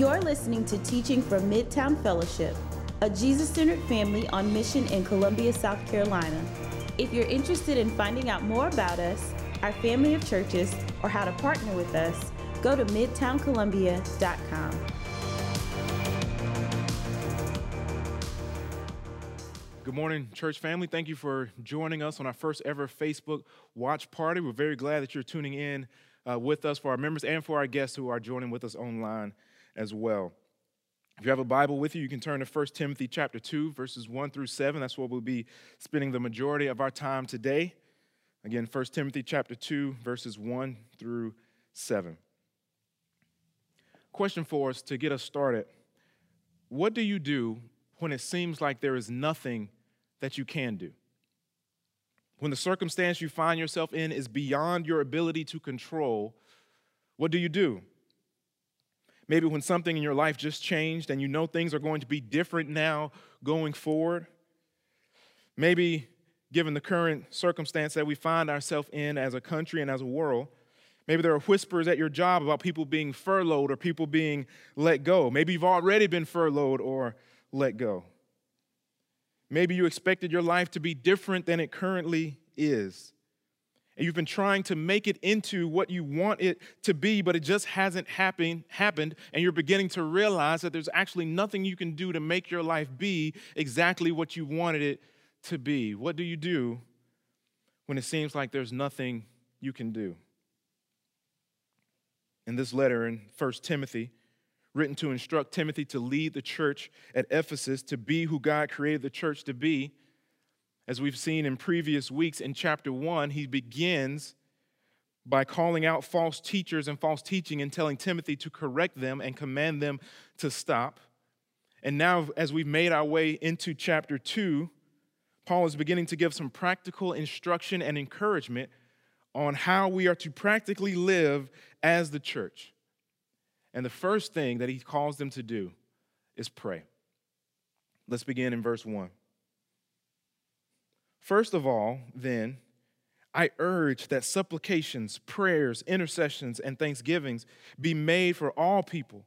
You're listening to Teaching from Midtown Fellowship, a Jesus centered family on mission in Columbia, South Carolina. If you're interested in finding out more about us, our family of churches, or how to partner with us, go to midtowncolumbia.com. Good morning, church family. Thank you for joining us on our first ever Facebook watch party. We're very glad that you're tuning in uh, with us for our members and for our guests who are joining with us online as well. If you have a Bible with you, you can turn to 1 Timothy chapter 2, verses 1 through 7. That's where we'll be spending the majority of our time today. Again, 1 Timothy chapter 2, verses 1 through 7. Question for us to get us started What do you do when it seems like there is nothing that you can do? When the circumstance you find yourself in is beyond your ability to control, what do you do? Maybe when something in your life just changed and you know things are going to be different now going forward. Maybe given the current circumstance that we find ourselves in as a country and as a world, maybe there are whispers at your job about people being furloughed or people being let go. Maybe you've already been furloughed or let go. Maybe you expected your life to be different than it currently is and you've been trying to make it into what you want it to be, but it just hasn't happen, happened, and you're beginning to realize that there's actually nothing you can do to make your life be exactly what you wanted it to be. What do you do when it seems like there's nothing you can do? In this letter in 1 Timothy, written to instruct Timothy to lead the church at Ephesus, to be who God created the church to be, as we've seen in previous weeks in chapter one, he begins by calling out false teachers and false teaching and telling Timothy to correct them and command them to stop. And now, as we've made our way into chapter two, Paul is beginning to give some practical instruction and encouragement on how we are to practically live as the church. And the first thing that he calls them to do is pray. Let's begin in verse 1. First of all, then, I urge that supplications, prayers, intercessions, and thanksgivings be made for all people,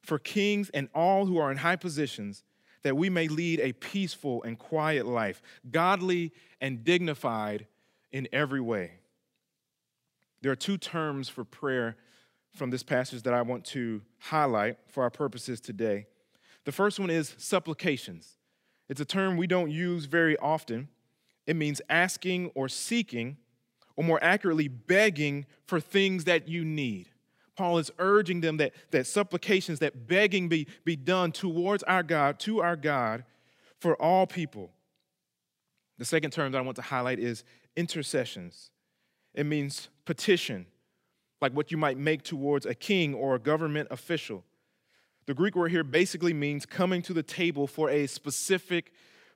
for kings and all who are in high positions, that we may lead a peaceful and quiet life, godly and dignified in every way. There are two terms for prayer from this passage that I want to highlight for our purposes today. The first one is supplications. It's a term we don't use very often. It means asking or seeking, or more accurately, begging for things that you need. Paul is urging them that, that supplications, that begging be, be done towards our God, to our God, for all people. The second term that I want to highlight is intercessions. It means petition, like what you might make towards a king or a government official. The Greek word here basically means coming to the table for a specific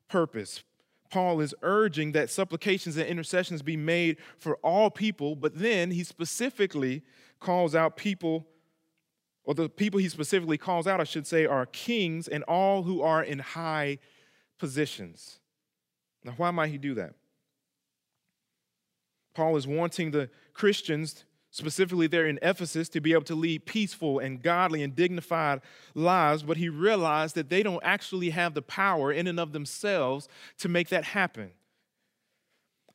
purpose. Paul is urging that supplications and intercessions be made for all people, but then he specifically calls out people, or the people he specifically calls out, I should say, are kings and all who are in high positions. Now, why might he do that? Paul is wanting the Christians specifically there in Ephesus, to be able to lead peaceful and godly and dignified lives, but he realized that they don't actually have the power in and of themselves to make that happen.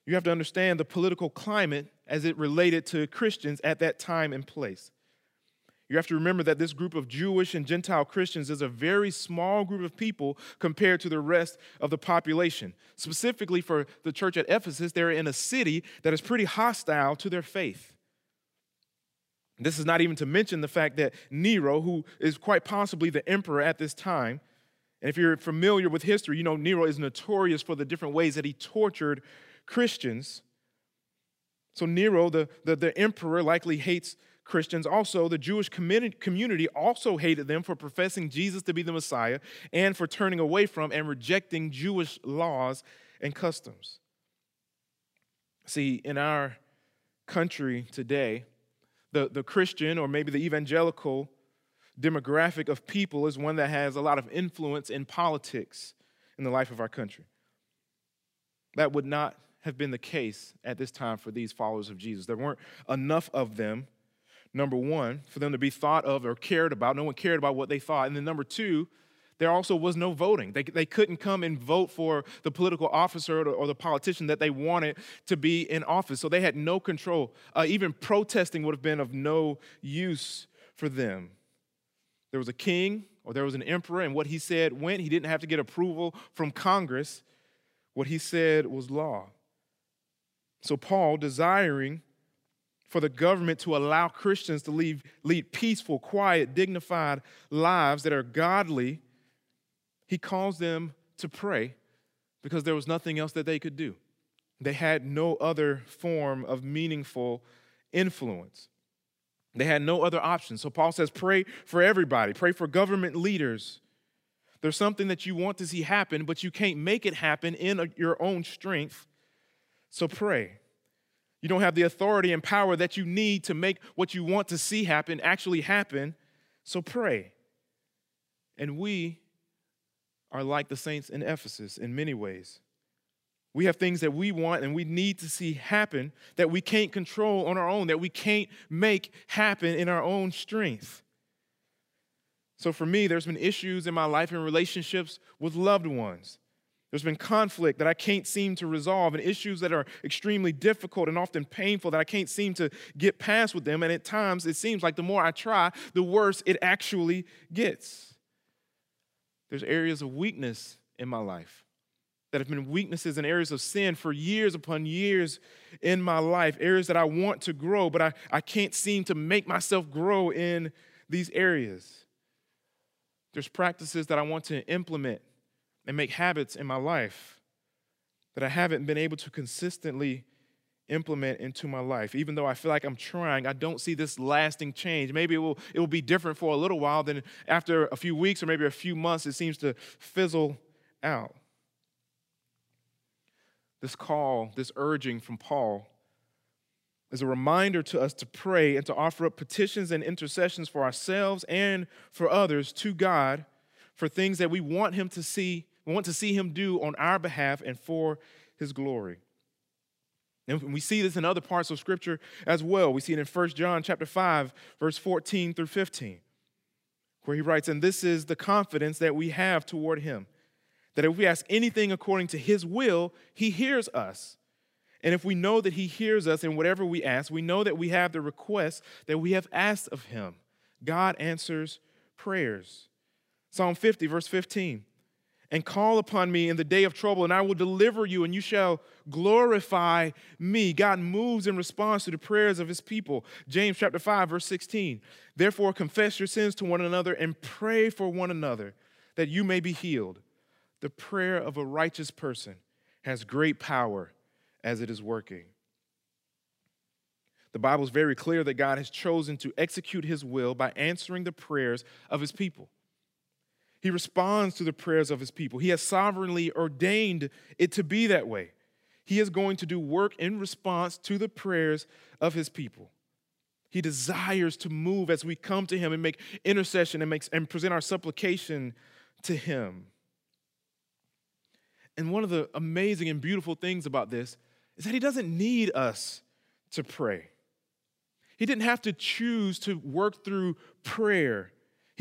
You have to understand the political climate as it related to Christians at that time and place. You have to remember that this group of Jewish and Gentile Christians is a very small group of people compared to the rest of the population. Specifically for the church at Ephesus, they're in a city that is pretty hostile to their faith. This is not even to mention the fact that Nero, who is quite possibly the emperor at this time, and if you're familiar with history, you know Nero is notorious for the different ways that he tortured Christians. So Nero, the, the, the emperor, likely hates Christians. Also, the Jewish community also hated them for professing Jesus to be the Messiah and for turning away from and rejecting Jewish laws and customs. See, in our country today, the, the Christian or maybe the evangelical demographic of people is one that has a lot of influence in politics in the life of our country. That would not have been the case at this time for these followers of Jesus. There weren't enough of them, Number one, for them to be thought of or cared about. No one cared about what they thought. And then number two, there also was no voting. They, they couldn't come and vote for the political officer or the, or the politician that they wanted to be in office. So they had no control. Uh, even protesting would have been of no use for them. There was a king or there was an emperor, and what he said went. He didn't have to get approval from Congress. What he said was law. So, Paul, desiring for the government to allow Christians to lead peaceful, quiet, dignified lives that are godly, he calls them to pray because there was nothing else that they could do. They had no other form of meaningful influence. They had no other option. So Paul says, pray for everybody, pray for government leaders. There's something that you want to see happen, but you can't make it happen in your own strength. So pray. You don't have the authority and power that you need to make what you want to see happen actually happen. So pray. And we are like the saints in Ephesus in many ways. We have things that we want and we need to see happen that we can't control on our own, that we can't make happen in our own strength. So for me, there's been issues in my life and relationships with loved ones. There's been conflict that I can't seem to resolve, and issues that are extremely difficult and often painful that I can't seem to get past with them. And at times, it seems like the more I try, the worse it actually gets. There's areas of weakness in my life that have been weaknesses and areas of sin for years upon years in my life, areas that I want to grow, but I, I can't seem to make myself grow in these areas. There's practices that I want to implement and make habits in my life that I haven't been able to consistently implement into my life. Even though I feel like I'm trying, I don't see this lasting change. Maybe it will, it will be different for a little while, then after a few weeks or maybe a few months, it seems to fizzle out this call, this urging from Paul, is a reminder to us to pray and to offer up petitions and intercessions for ourselves and for others to God for things that we want him to see, we want to see him do on our behalf and for his glory. And we see this in other parts of scripture as well. We see it in 1 John chapter 5, verse 14 through 15, where he writes, And this is the confidence that we have toward him that if we ask anything according to his will, he hears us. And if we know that he hears us in whatever we ask, we know that we have the request that we have asked of him. God answers prayers. Psalm 50, verse 15. And call upon me in the day of trouble, and I will deliver you, and you shall glorify me. God moves in response to the prayers of his people. James chapter 5, verse 16. Therefore, confess your sins to one another and pray for one another that you may be healed. The prayer of a righteous person has great power as it is working. The Bible is very clear that God has chosen to execute his will by answering the prayers of his people. He responds to the prayers of his people. He has sovereignly ordained it to be that way. He is going to do work in response to the prayers of his people. He desires to move as we come to him and make intercession and, make, and present our supplication to him. And one of the amazing and beautiful things about this is that he doesn't need us to pray. He didn't have to choose to work through prayer.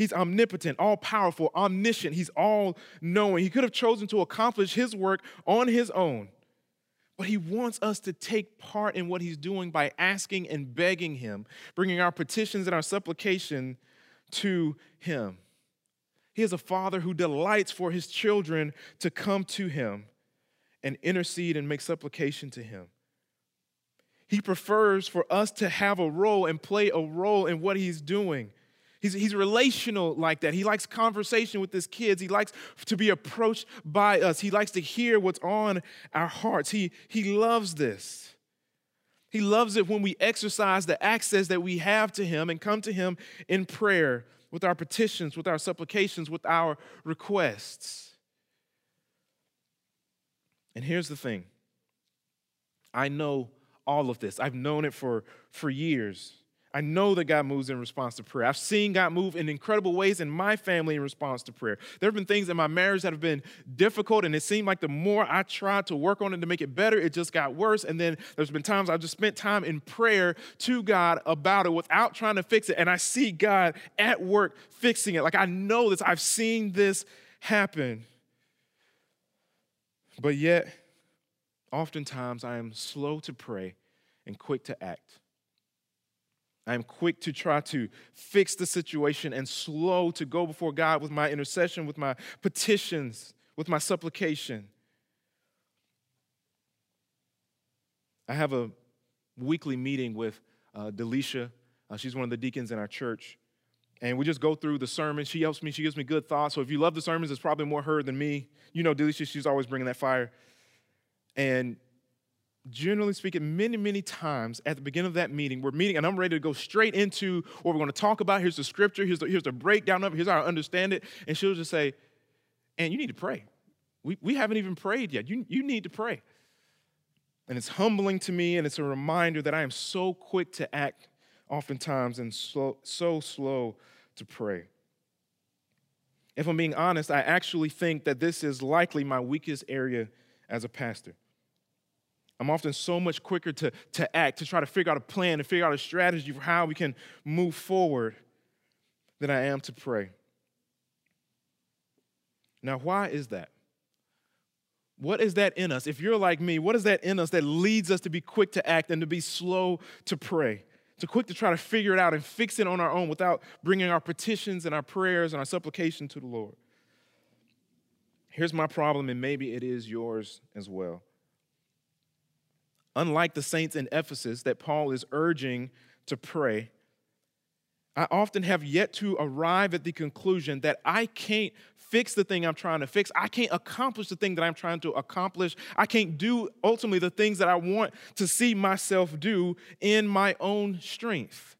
He's omnipotent, all powerful, omniscient. He's all knowing. He could have chosen to accomplish his work on his own. But he wants us to take part in what he's doing by asking and begging him, bringing our petitions and our supplication to him. He is a father who delights for his children to come to him and intercede and make supplication to him. He prefers for us to have a role and play a role in what he's doing. He's, he's relational like that. He likes conversation with his kids. He likes to be approached by us. He likes to hear what's on our hearts. He, he loves this. He loves it when we exercise the access that we have to him and come to him in prayer with our petitions, with our supplications, with our requests. And here's the thing I know all of this, I've known it for, for years. I know that God moves in response to prayer. I've seen God move in incredible ways in my family in response to prayer. There have been things in my marriage that have been difficult, and it seemed like the more I tried to work on it to make it better, it just got worse. And then there's been times I've just spent time in prayer to God about it without trying to fix it. And I see God at work fixing it. Like I know this, I've seen this happen. But yet, oftentimes I am slow to pray and quick to act. I am quick to try to fix the situation and slow to go before God with my intercession, with my petitions, with my supplication. I have a weekly meeting with uh, Delisha. Uh, she's one of the deacons in our church. And we just go through the sermon. She helps me. She gives me good thoughts. So if you love the sermons, it's probably more her than me. You know, Delisha, she's always bringing that fire. And generally speaking, many, many times at the beginning of that meeting, we're meeting and I'm ready to go straight into what we're going to talk about. Here's the scripture, here's the, here's the breakdown of it, here's how I understand it. And she'll just say, and you need to pray. We, we haven't even prayed yet. You, you need to pray. And it's humbling to me, and it's a reminder that I am so quick to act oftentimes and so, so slow to pray. If I'm being honest, I actually think that this is likely my weakest area as a pastor. I'm often so much quicker to, to act, to try to figure out a plan, to figure out a strategy for how we can move forward than I am to pray. Now, why is that? What is that in us? If you're like me, what is that in us that leads us to be quick to act and to be slow to pray? To quick to try to figure it out and fix it on our own without bringing our petitions and our prayers and our supplication to the Lord. Here's my problem, and maybe it is yours as well unlike the saints in Ephesus that Paul is urging to pray, I often have yet to arrive at the conclusion that I can't fix the thing I'm trying to fix. I can't accomplish the thing that I'm trying to accomplish. I can't do ultimately the things that I want to see myself do in my own strength.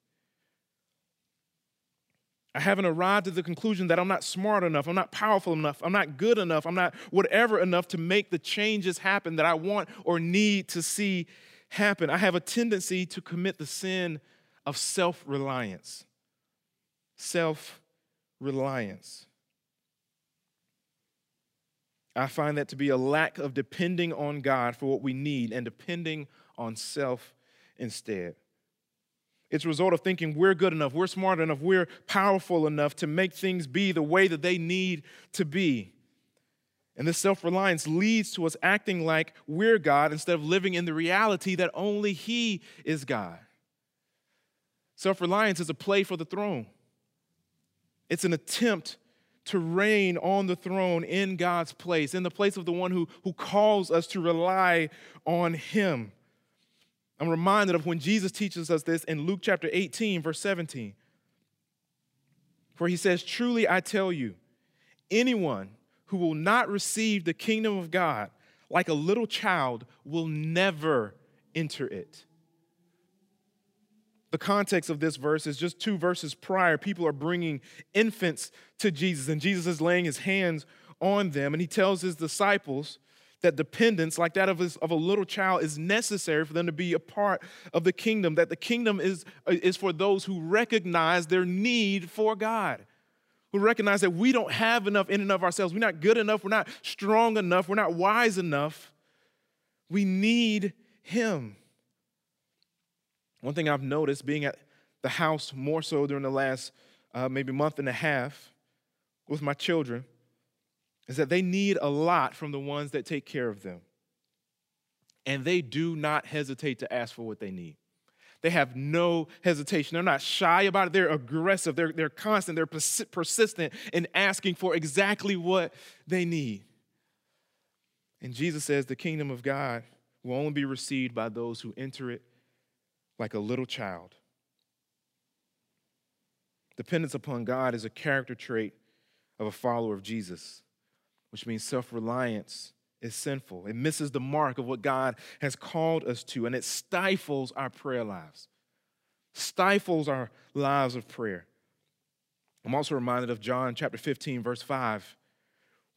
I haven't arrived at the conclusion that I'm not smart enough, I'm not powerful enough, I'm not good enough, I'm not whatever enough to make the changes happen that I want or need to see happen. I have a tendency to commit the sin of self reliance. Self reliance. I find that to be a lack of depending on God for what we need and depending on self instead. It's a result of thinking we're good enough, we're smart enough, we're powerful enough to make things be the way that they need to be. And this self reliance leads to us acting like we're God instead of living in the reality that only He is God. Self reliance is a play for the throne, it's an attempt to reign on the throne in God's place, in the place of the one who, who calls us to rely on Him. I'm reminded of when Jesus teaches us this in Luke chapter 18, verse 17, where he says, Truly I tell you, anyone who will not receive the kingdom of God like a little child will never enter it. The context of this verse is just two verses prior. People are bringing infants to Jesus, and Jesus is laying his hands on them, and he tells his disciples that dependence, like that of, of a little child, is necessary for them to be a part of the kingdom, that the kingdom is, is for those who recognize their need for God, who recognize that we don't have enough in and of ourselves. We're not good enough, we're not strong enough, we're not wise enough. We need Him. One thing I've noticed being at the house more so during the last uh, maybe month and a half with my children is that they need a lot from the ones that take care of them. And they do not hesitate to ask for what they need. They have no hesitation. They're not shy about it. They're aggressive. They're, they're constant. They're persistent in asking for exactly what they need. And Jesus says the kingdom of God will only be received by those who enter it like a little child. Dependence upon God is a character trait of a follower of Jesus which means self reliance, is sinful. It misses the mark of what God has called us to, and it stifles our prayer lives, stifles our lives of prayer. I'm also reminded of John chapter 15, verse 5,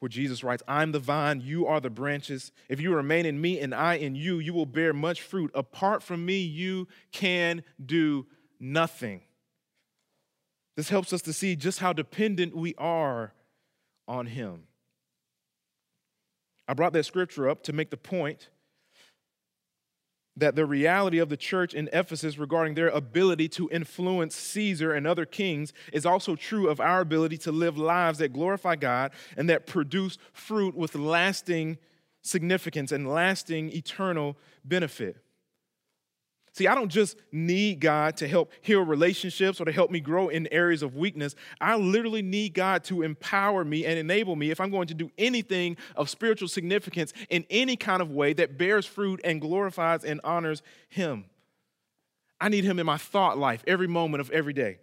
where Jesus writes, I'm the vine, you are the branches. If you remain in me and I in you, you will bear much fruit. Apart from me, you can do nothing. This helps us to see just how dependent we are on Him. I brought that scripture up to make the point that the reality of the church in Ephesus regarding their ability to influence Caesar and other kings is also true of our ability to live lives that glorify God and that produce fruit with lasting significance and lasting eternal benefit. See, I don't just need God to help heal relationships or to help me grow in areas of weakness. I literally need God to empower me and enable me if I'm going to do anything of spiritual significance in any kind of way that bears fruit and glorifies and honors Him. I need Him in my thought life every moment of every day.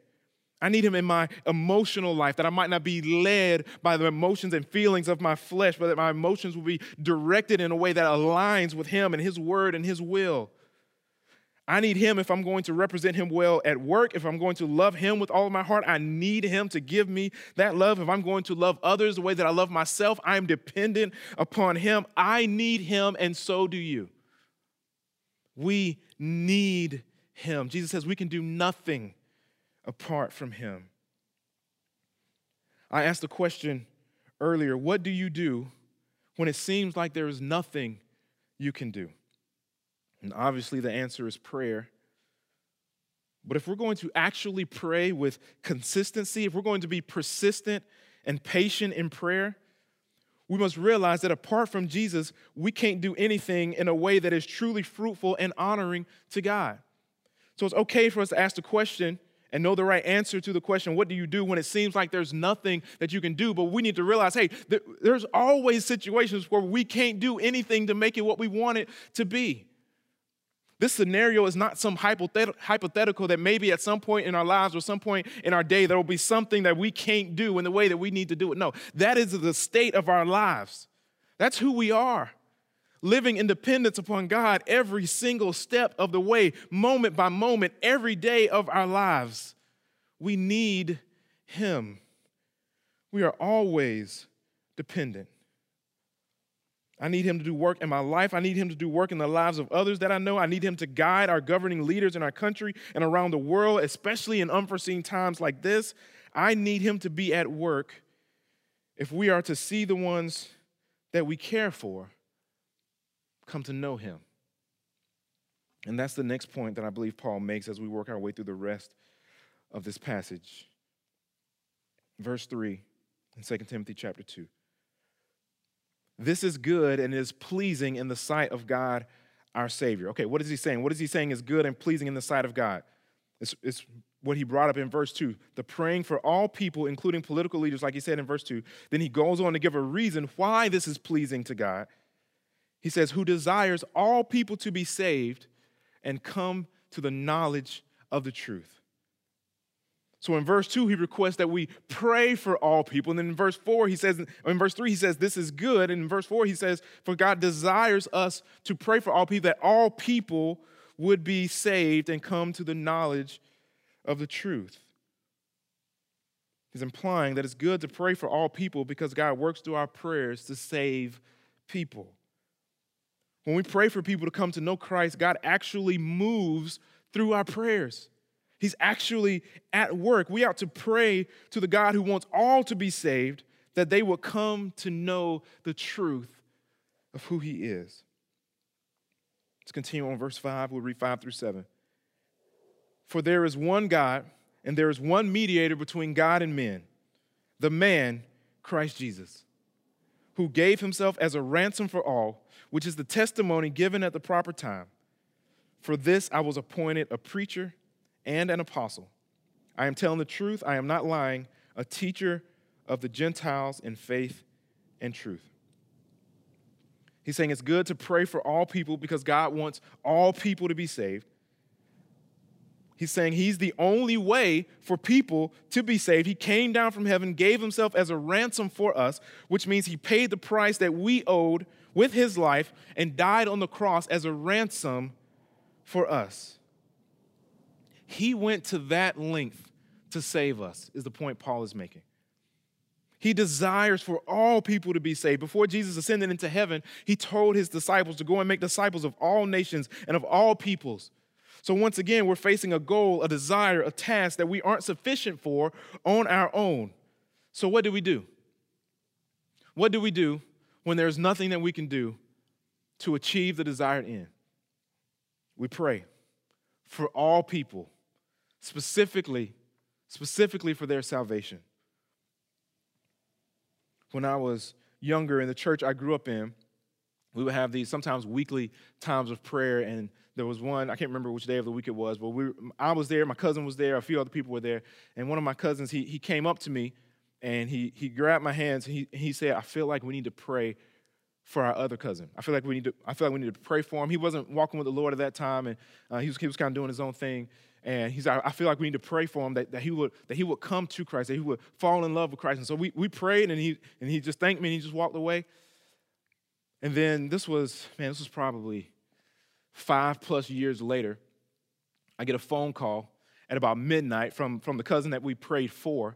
I need him in my emotional life, that I might not be led by the emotions and feelings of my flesh, but that my emotions will be directed in a way that aligns with him and his word and his will. I need him if I'm going to represent him well at work. If I'm going to love him with all of my heart, I need him to give me that love. If I'm going to love others the way that I love myself, I am dependent upon him. I need him, and so do you. We need him. Jesus says we can do nothing apart from him. I asked the question earlier what do you do when it seems like there is nothing you can do? And obviously, the answer is prayer. But if we're going to actually pray with consistency, if we're going to be persistent and patient in prayer, we must realize that apart from Jesus, we can't do anything in a way that is truly fruitful and honoring to God. So it's okay for us to ask the question and know the right answer to the question, what do you do when it seems like there's nothing that you can do? But we need to realize, hey, there's always situations where we can't do anything to make it what we want it to be. This scenario is not some hypothetical that maybe at some point in our lives or some point in our day there will be something that we can't do in the way that we need to do it. No, that is the state of our lives. That's who we are. Living in dependence upon God every single step of the way, moment by moment, every day of our lives. We need Him. We are always dependent. I need him to do work in my life. I need him to do work in the lives of others that I know. I need him to guide our governing leaders in our country and around the world, especially in unforeseen times like this. I need him to be at work if we are to see the ones that we care for come to know him. And that's the next point that I believe Paul makes as we work our way through the rest of this passage. Verse 3 in 2 Timothy chapter 2. This is good and is pleasing in the sight of God our Savior. Okay, what is he saying? What is he saying is good and pleasing in the sight of God? It's, it's what he brought up in verse 2 the praying for all people, including political leaders, like he said in verse 2. Then he goes on to give a reason why this is pleasing to God. He says, Who desires all people to be saved and come to the knowledge of the truth. So in verse 2, he requests that we pray for all people. And then in verse 4, he says, in verse 3, he says, This is good. And in verse 4, he says, For God desires us to pray for all people, that all people would be saved and come to the knowledge of the truth. He's implying that it's good to pray for all people because God works through our prayers to save people. When we pray for people to come to know Christ, God actually moves through our prayers. He's actually at work. We ought to pray to the God who wants all to be saved that they will come to know the truth of who He is. Let's continue on verse 5. We'll read 5 through 7. For there is one God, and there is one mediator between God and men, the man, Christ Jesus, who gave himself as a ransom for all, which is the testimony given at the proper time. For this I was appointed a preacher and an apostle. I am telling the truth, I am not lying, a teacher of the Gentiles in faith and truth. He's saying it's good to pray for all people because God wants all people to be saved. He's saying he's the only way for people to be saved. He came down from heaven, gave himself as a ransom for us, which means he paid the price that we owed with his life and died on the cross as a ransom for us. He went to that length to save us, is the point Paul is making. He desires for all people to be saved. Before Jesus ascended into heaven, he told his disciples to go and make disciples of all nations and of all peoples. So, once again, we're facing a goal, a desire, a task that we aren't sufficient for on our own. So, what do we do? What do we do when there's nothing that we can do to achieve the desired end? We pray for all people, specifically, specifically for their salvation. When I was younger in the church I grew up in, we would have these sometimes weekly times of prayer and there was one i can't remember which day of the week it was but we, i was there my cousin was there a few other people were there and one of my cousins he, he came up to me and he, he grabbed my hands and he, he said i feel like we need to pray for our other cousin i feel like we need to i feel like we need to pray for him he wasn't walking with the lord at that time and uh, he was, he was kind of doing his own thing and he's like, I feel like we need to pray for him that, that he would that he would come to Christ, that he would fall in love with Christ. And so we, we prayed and he and he just thanked me and he just walked away. And then this was, man, this was probably five plus years later. I get a phone call at about midnight from, from the cousin that we prayed for.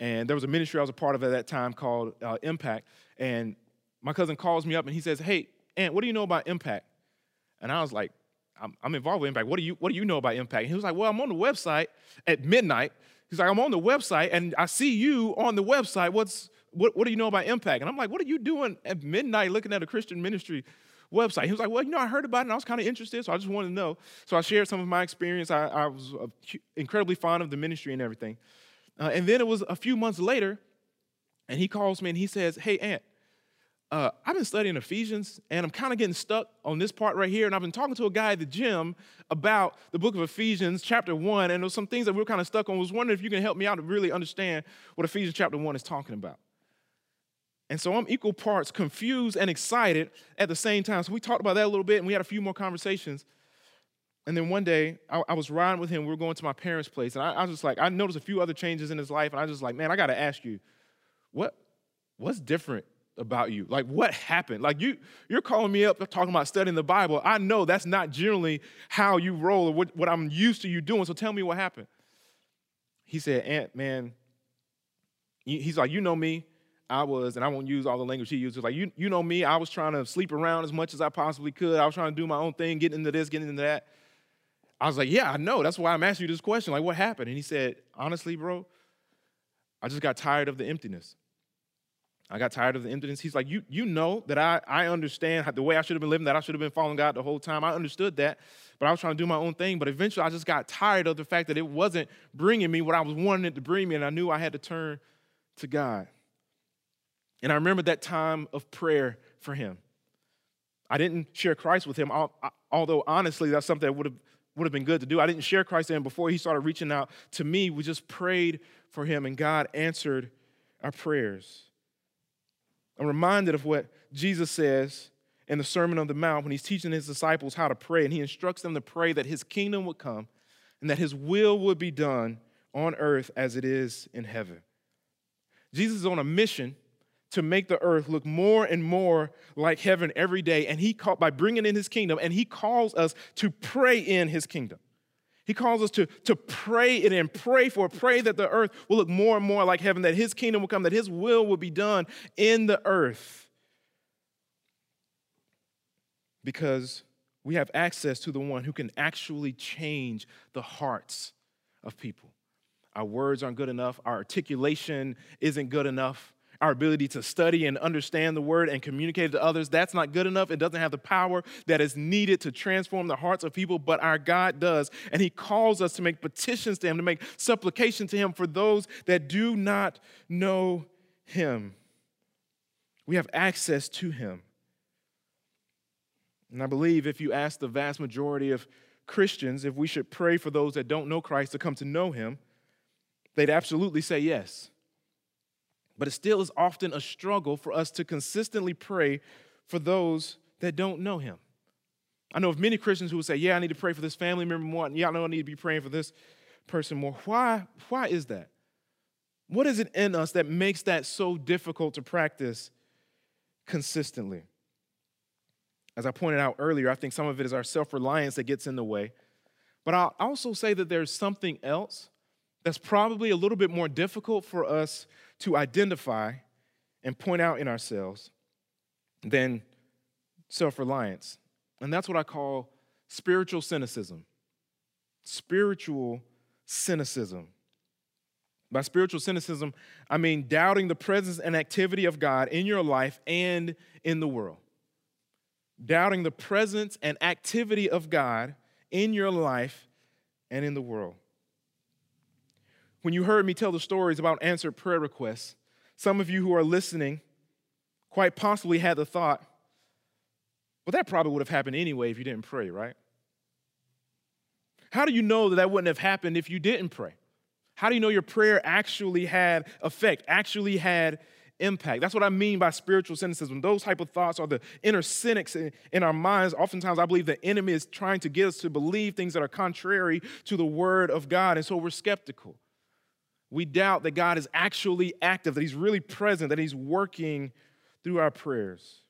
And there was a ministry I was a part of at that time called uh, Impact. And my cousin calls me up and he says, Hey, Ant, what do you know about Impact? And I was like, I'm, I'm involved with Impact. What do, you, what do you know about Impact? And he was like, Well, I'm on the website at midnight. He's like, I'm on the website and I see you on the website. What's, what, what do you know about Impact? And I'm like, What are you doing at midnight looking at a Christian ministry website? He was like, Well, you know, I heard about it and I was kind of interested, so I just wanted to know. So I shared some of my experience. I, I was uh, incredibly fond of the ministry and everything. Uh, and then it was a few months later, and he calls me and he says, Hey, Ant, uh, I've been studying Ephesians and I'm kind of getting stuck on this part right here. And I've been talking to a guy at the gym about the book of Ephesians, chapter one, and there's some things that we are kind of stuck on. I was wondering if you can help me out to really understand what Ephesians chapter one is talking about. And so I'm equal parts confused and excited at the same time. So we talked about that a little bit and we had a few more conversations. And then one day I, I was riding with him. We were going to my parents' place. And I, I, was just like, I noticed a few other changes in his life. And I was just like, man, I got to ask you, what, what's different about you? Like, what happened? Like, you, you're calling me up talking about studying the Bible. I know that's not generally how you roll or what, what I'm used to you doing. So tell me what happened. He said, Ant, man, he's like, you know me. I was, and I won't use all the language he uses, like, you, you know me, I was trying to sleep around as much as I possibly could. I was trying to do my own thing, getting into this, getting into that. I was like, yeah, I know. That's why I'm asking you this question. Like, what happened? And he said, honestly, bro, I just got tired of the emptiness. I got tired of the emptiness. He's like, you, you know that I, I understand the way I should have been living, that I should have been following God the whole time. I understood that, but I was trying to do my own thing. But eventually I just got tired of the fact that it wasn't bringing me what I was wanting it to bring me, and I knew I had to turn to God. And I remember that time of prayer for him. I didn't share Christ with him, although honestly, that's something that would have, would have been good to do. I didn't share Christ with him before he started reaching out to me. We just prayed for him, and God answered our prayers. I'm reminded of what Jesus says in the Sermon on the Mount when he's teaching his disciples how to pray, and he instructs them to pray that his kingdom would come and that his will would be done on earth as it is in heaven. Jesus is on a mission to make the earth look more and more like heaven every day, and he called by bringing in his kingdom, and he calls us to pray in his kingdom. He calls us to, to pray it and pray for, pray that the earth will look more and more like heaven, that his kingdom will come, that his will will be done in the earth. Because we have access to the one who can actually change the hearts of people. Our words aren't good enough, our articulation isn't good enough our ability to study and understand the word and communicate it to others, that's not good enough. It doesn't have the power that is needed to transform the hearts of people, but our God does. And He calls us to make petitions to Him, to make supplication to Him for those that do not know Him. We have access to Him. And I believe if you ask the vast majority of Christians if we should pray for those that don't know Christ to come to know Him, they'd absolutely say yes. But it still is often a struggle for us to consistently pray for those that don't know him. I know of many Christians who would say, Yeah, I need to pray for this family member more. Yeah, I know I need to be praying for this person more. Why, why is that? What is it in us that makes that so difficult to practice consistently? As I pointed out earlier, I think some of it is our self reliance that gets in the way. But I'll also say that there's something else that's probably a little bit more difficult for us to identify and point out in ourselves than self reliance. And that's what I call spiritual cynicism. spiritual cynicism. By spiritual cynicism, I mean doubting the presence and activity of God in your life and in the world. Doubting the presence and activity of God in your life and in the world. When you heard me tell the stories about answered prayer requests, some of you who are listening quite possibly had the thought, well, that probably would have happened anyway if you didn't pray, right? How do you know that that wouldn't have happened if you didn't pray? How do you know your prayer actually had effect, actually had impact? That's what I mean by spiritual cynicism. Those type of thoughts are the inner cynics in our minds. Oftentimes, I believe the enemy is trying to get us to believe things that are contrary to the word of God, and so we're skeptical. We doubt that God is actually active, that He's really present, that He's working through our prayers.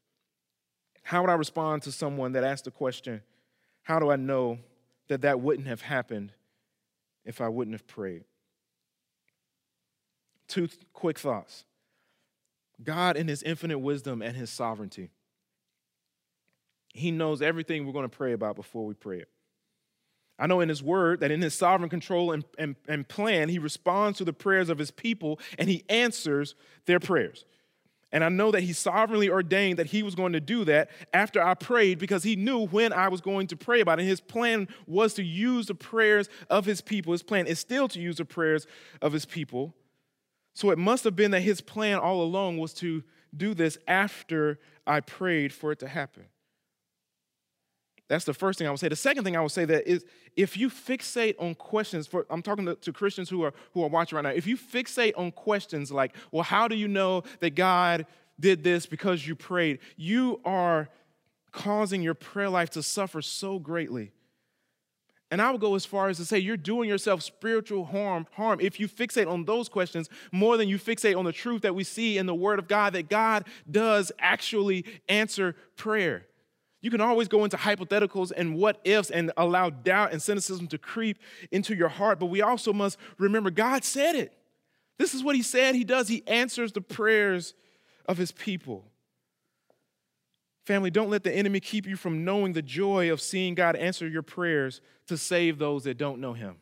How would I respond to someone that asked the question, How do I know that that wouldn't have happened if I wouldn't have prayed? Two quick thoughts God, in His infinite wisdom and His sovereignty, He knows everything we're going to pray about before we pray it. I know in His Word that in His sovereign control and, and, and plan, He responds to the prayers of His people and He answers their prayers. And I know that he sovereignly ordained that he was going to do that after I prayed because he knew when I was going to pray about it. His plan was to use the prayers of his people. His plan is still to use the prayers of his people. So it must have been that his plan all along was to do this after I prayed for it to happen. That's the first thing I would say. The second thing I would say that is if you fixate on questions, for I'm talking to, to, Christians who are who are watching right now, if you fixate on questions like, well, how do you know that God did this because you prayed? You are causing your prayer life to suffer so greatly. And I would go as far as to say you're doing yourself spiritual harm, harm if you fixate on those questions more than you fixate on the truth that we see in the Word of God that God does actually answer prayer. You can always go into hypotheticals and what ifs and allow doubt and cynicism to creep into your heart, but we also must remember God said it. This is what He said He does. He answers the prayers of His people. Family, don't let the enemy keep you from knowing the joy of seeing God answer your prayers to save those that don't know Him.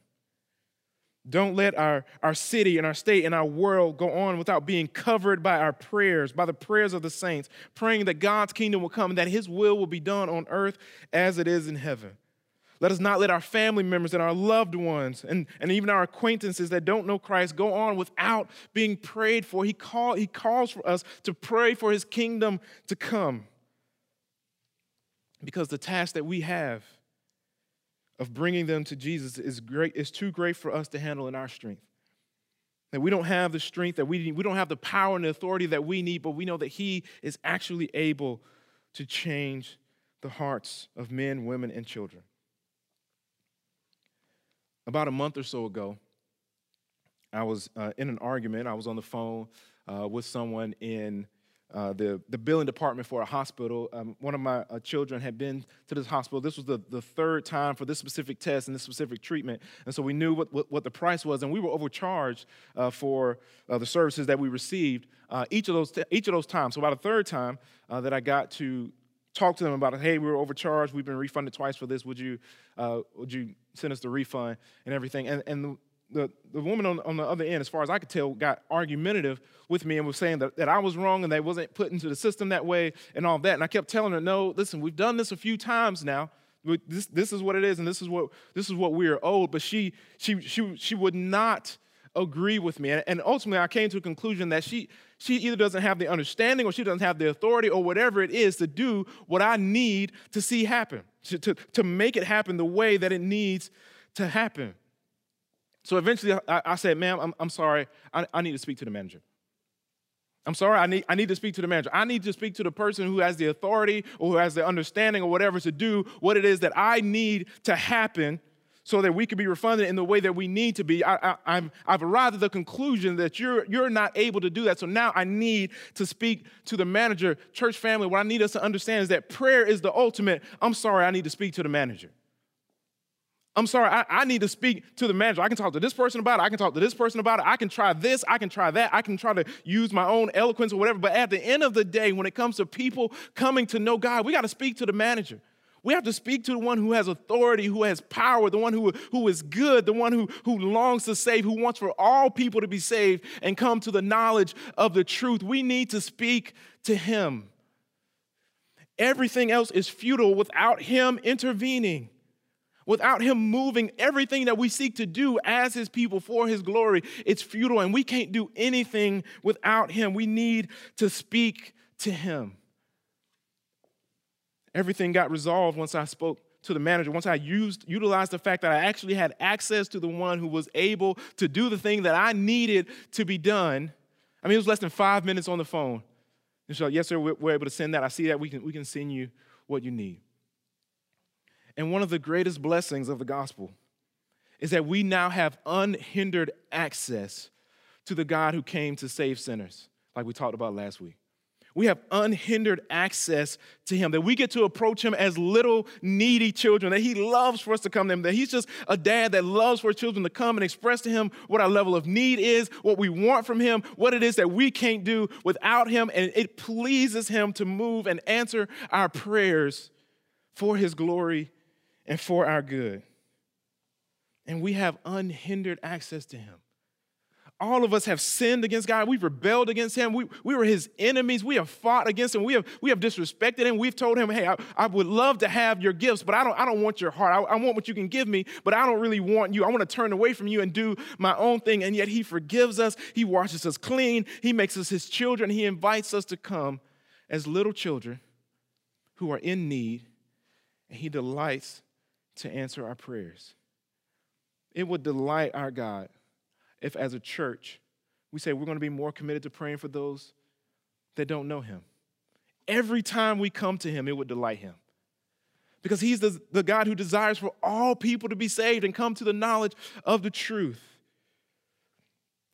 Don't let our, our city and our state and our world go on without being covered by our prayers, by the prayers of the saints, praying that God's kingdom will come and that his will will be done on earth as it is in heaven. Let us not let our family members and our loved ones and, and even our acquaintances that don't know Christ go on without being prayed for. He, call, he calls for us to pray for his kingdom to come. Because the task that we have of bringing them to Jesus is great, is too great for us to handle in our strength. That we don't have the strength that we need, we don't have the power and the authority that we need, but we know that He is actually able to change the hearts of men, women, and children. About a month or so ago, I was uh, in an argument. I was on the phone uh, with someone in uh, the, the billing department for a hospital. Um, one of my uh, children had been to this hospital. This was the, the third time for this specific test and this specific treatment. And so we knew what, what, what the price was, and we were overcharged uh, for uh, the services that we received uh, each, of those t- each of those times. So about a third time that I got to talk to them about, hey, we were overcharged. We've been refunded twice for this. Would you, would you send us the refund and everything? And, and the, the woman on, on the other end, as far as I could tell, got argumentative with me and was saying that, that I was wrong and they wasn't put into the system that way and all that. And I kept telling her, no, listen, we've done this a few times now. This, this is what it is, and this is what this is what we are owed. But she she she she would not agree with me. And, and ultimately I came to a conclusion that she she either doesn't have the understanding or she doesn't have the authority or whatever it is to do what I need to see happen, to, to, to make it happen the way that it needs to happen. So eventually I, I said, ma'am, I'm, I'm sorry. I, I need to speak to the manager. I'm sorry, I need, I need to speak to the manager. I need to speak to the person who has the authority or who has the understanding or whatever to do what it is that I need to happen so that we can be refunded in the way that we need to be. I, I, have arrived at the conclusion that you're, you're not able to do that. So now I need to speak to the manager. Church family, what I need us to understand is that prayer is the ultimate. I'm sorry, I need to speak to the manager. I'm sorry, I, I, need to speak to the manager. I can talk to this person about it. I can talk to this person about it. I can try this. I can try that. I can try to use my own eloquence or whatever. But at the end of the day, when it comes to people coming to know God, we got to speak to the manager. We have to speak to the one who has authority, who has power, the one who, who is good, the one who, who longs to save, who wants for all people to be saved and come to the knowledge of the truth. We need to speak to him. Everything else is futile without him intervening, without him moving everything that we seek to do as his people for his glory. It's futile, and we can't do anything without him. We need to speak to him. Everything got resolved once I spoke to the manager, once I used utilized the fact that I actually had access to the one who was able to do the thing that I needed to be done. I mean, it was less than five minutes on the phone. And so, yes, sir, we're able to send that. I see that we can, we can send you what you need. And one of the greatest blessings of the gospel is that we now have unhindered access to the God who came to save sinners, like we talked about last week. We have unhindered access to Him, that we get to approach Him as little needy children, that He loves for us to come to Him, that He's just a dad that loves for children to come and express to Him what our level of need is, what we want from Him, what it is that we can't do without Him. And it pleases Him to move and answer our prayers for His glory and for our good. And we have unhindered access to Him all of us have sinned against God. We've rebelled against Him. We, we were His enemies. We have fought against Him. We have, we have disrespected Him. We've told Him, hey, I, I would love to have your gifts, but I don't, I don't want your heart. I, I want what you can give me, but I don't really want you. I want to turn away from you and do my own thing. And yet He forgives us. He washes us clean. He makes us His children. He invites us to come as little children who are in need, and He delights to answer our prayers. It would delight our God if, as a church, we say we're going to be more committed to praying for those that don't know Him. Every time we come to Him, it would delight Him. Because He's the, the God who desires for all people to be saved and come to the knowledge of the truth.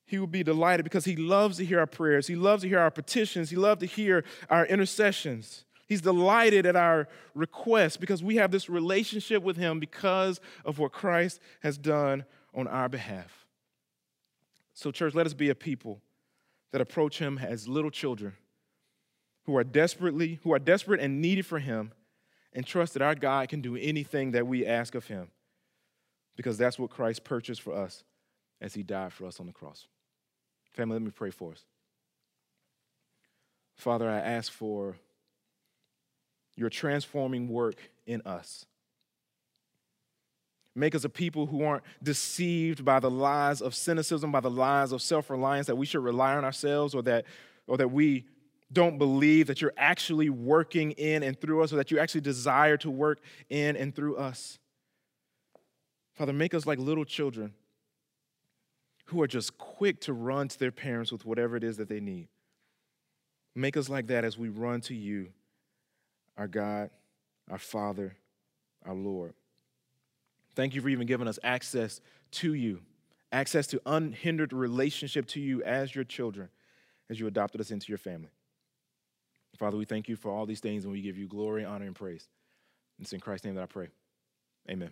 He will be delighted because He loves to hear our prayers, He loves to hear our petitions, He loves to hear our intercessions. He's delighted at our request because we have this relationship with Him because of what Christ has done on our behalf. So, church, let us be a people that approach him as little children who are desperately, who are desperate and needy for him, and trust that our God can do anything that we ask of him. Because that's what Christ purchased for us as he died for us on the cross. Family, let me pray for us. Father, I ask for your transforming work in us. Make us a people who aren't deceived by the lies of cynicism, by the lies of self reliance, that we should rely on ourselves or that, or that we don't believe that you're actually working in and through us or that you actually desire to work in and through us. Father, make us like little children who are just quick to run to their parents with whatever it is that they need. Make us like that as we run to you, our God, our Father, our Lord. Thank you for even giving us access to you, access to unhindered relationship to you as your children, as you adopted us into your family. Father, we thank you for all these things and we give you glory, honor, and praise. It's in Christ's name that I pray. Amen.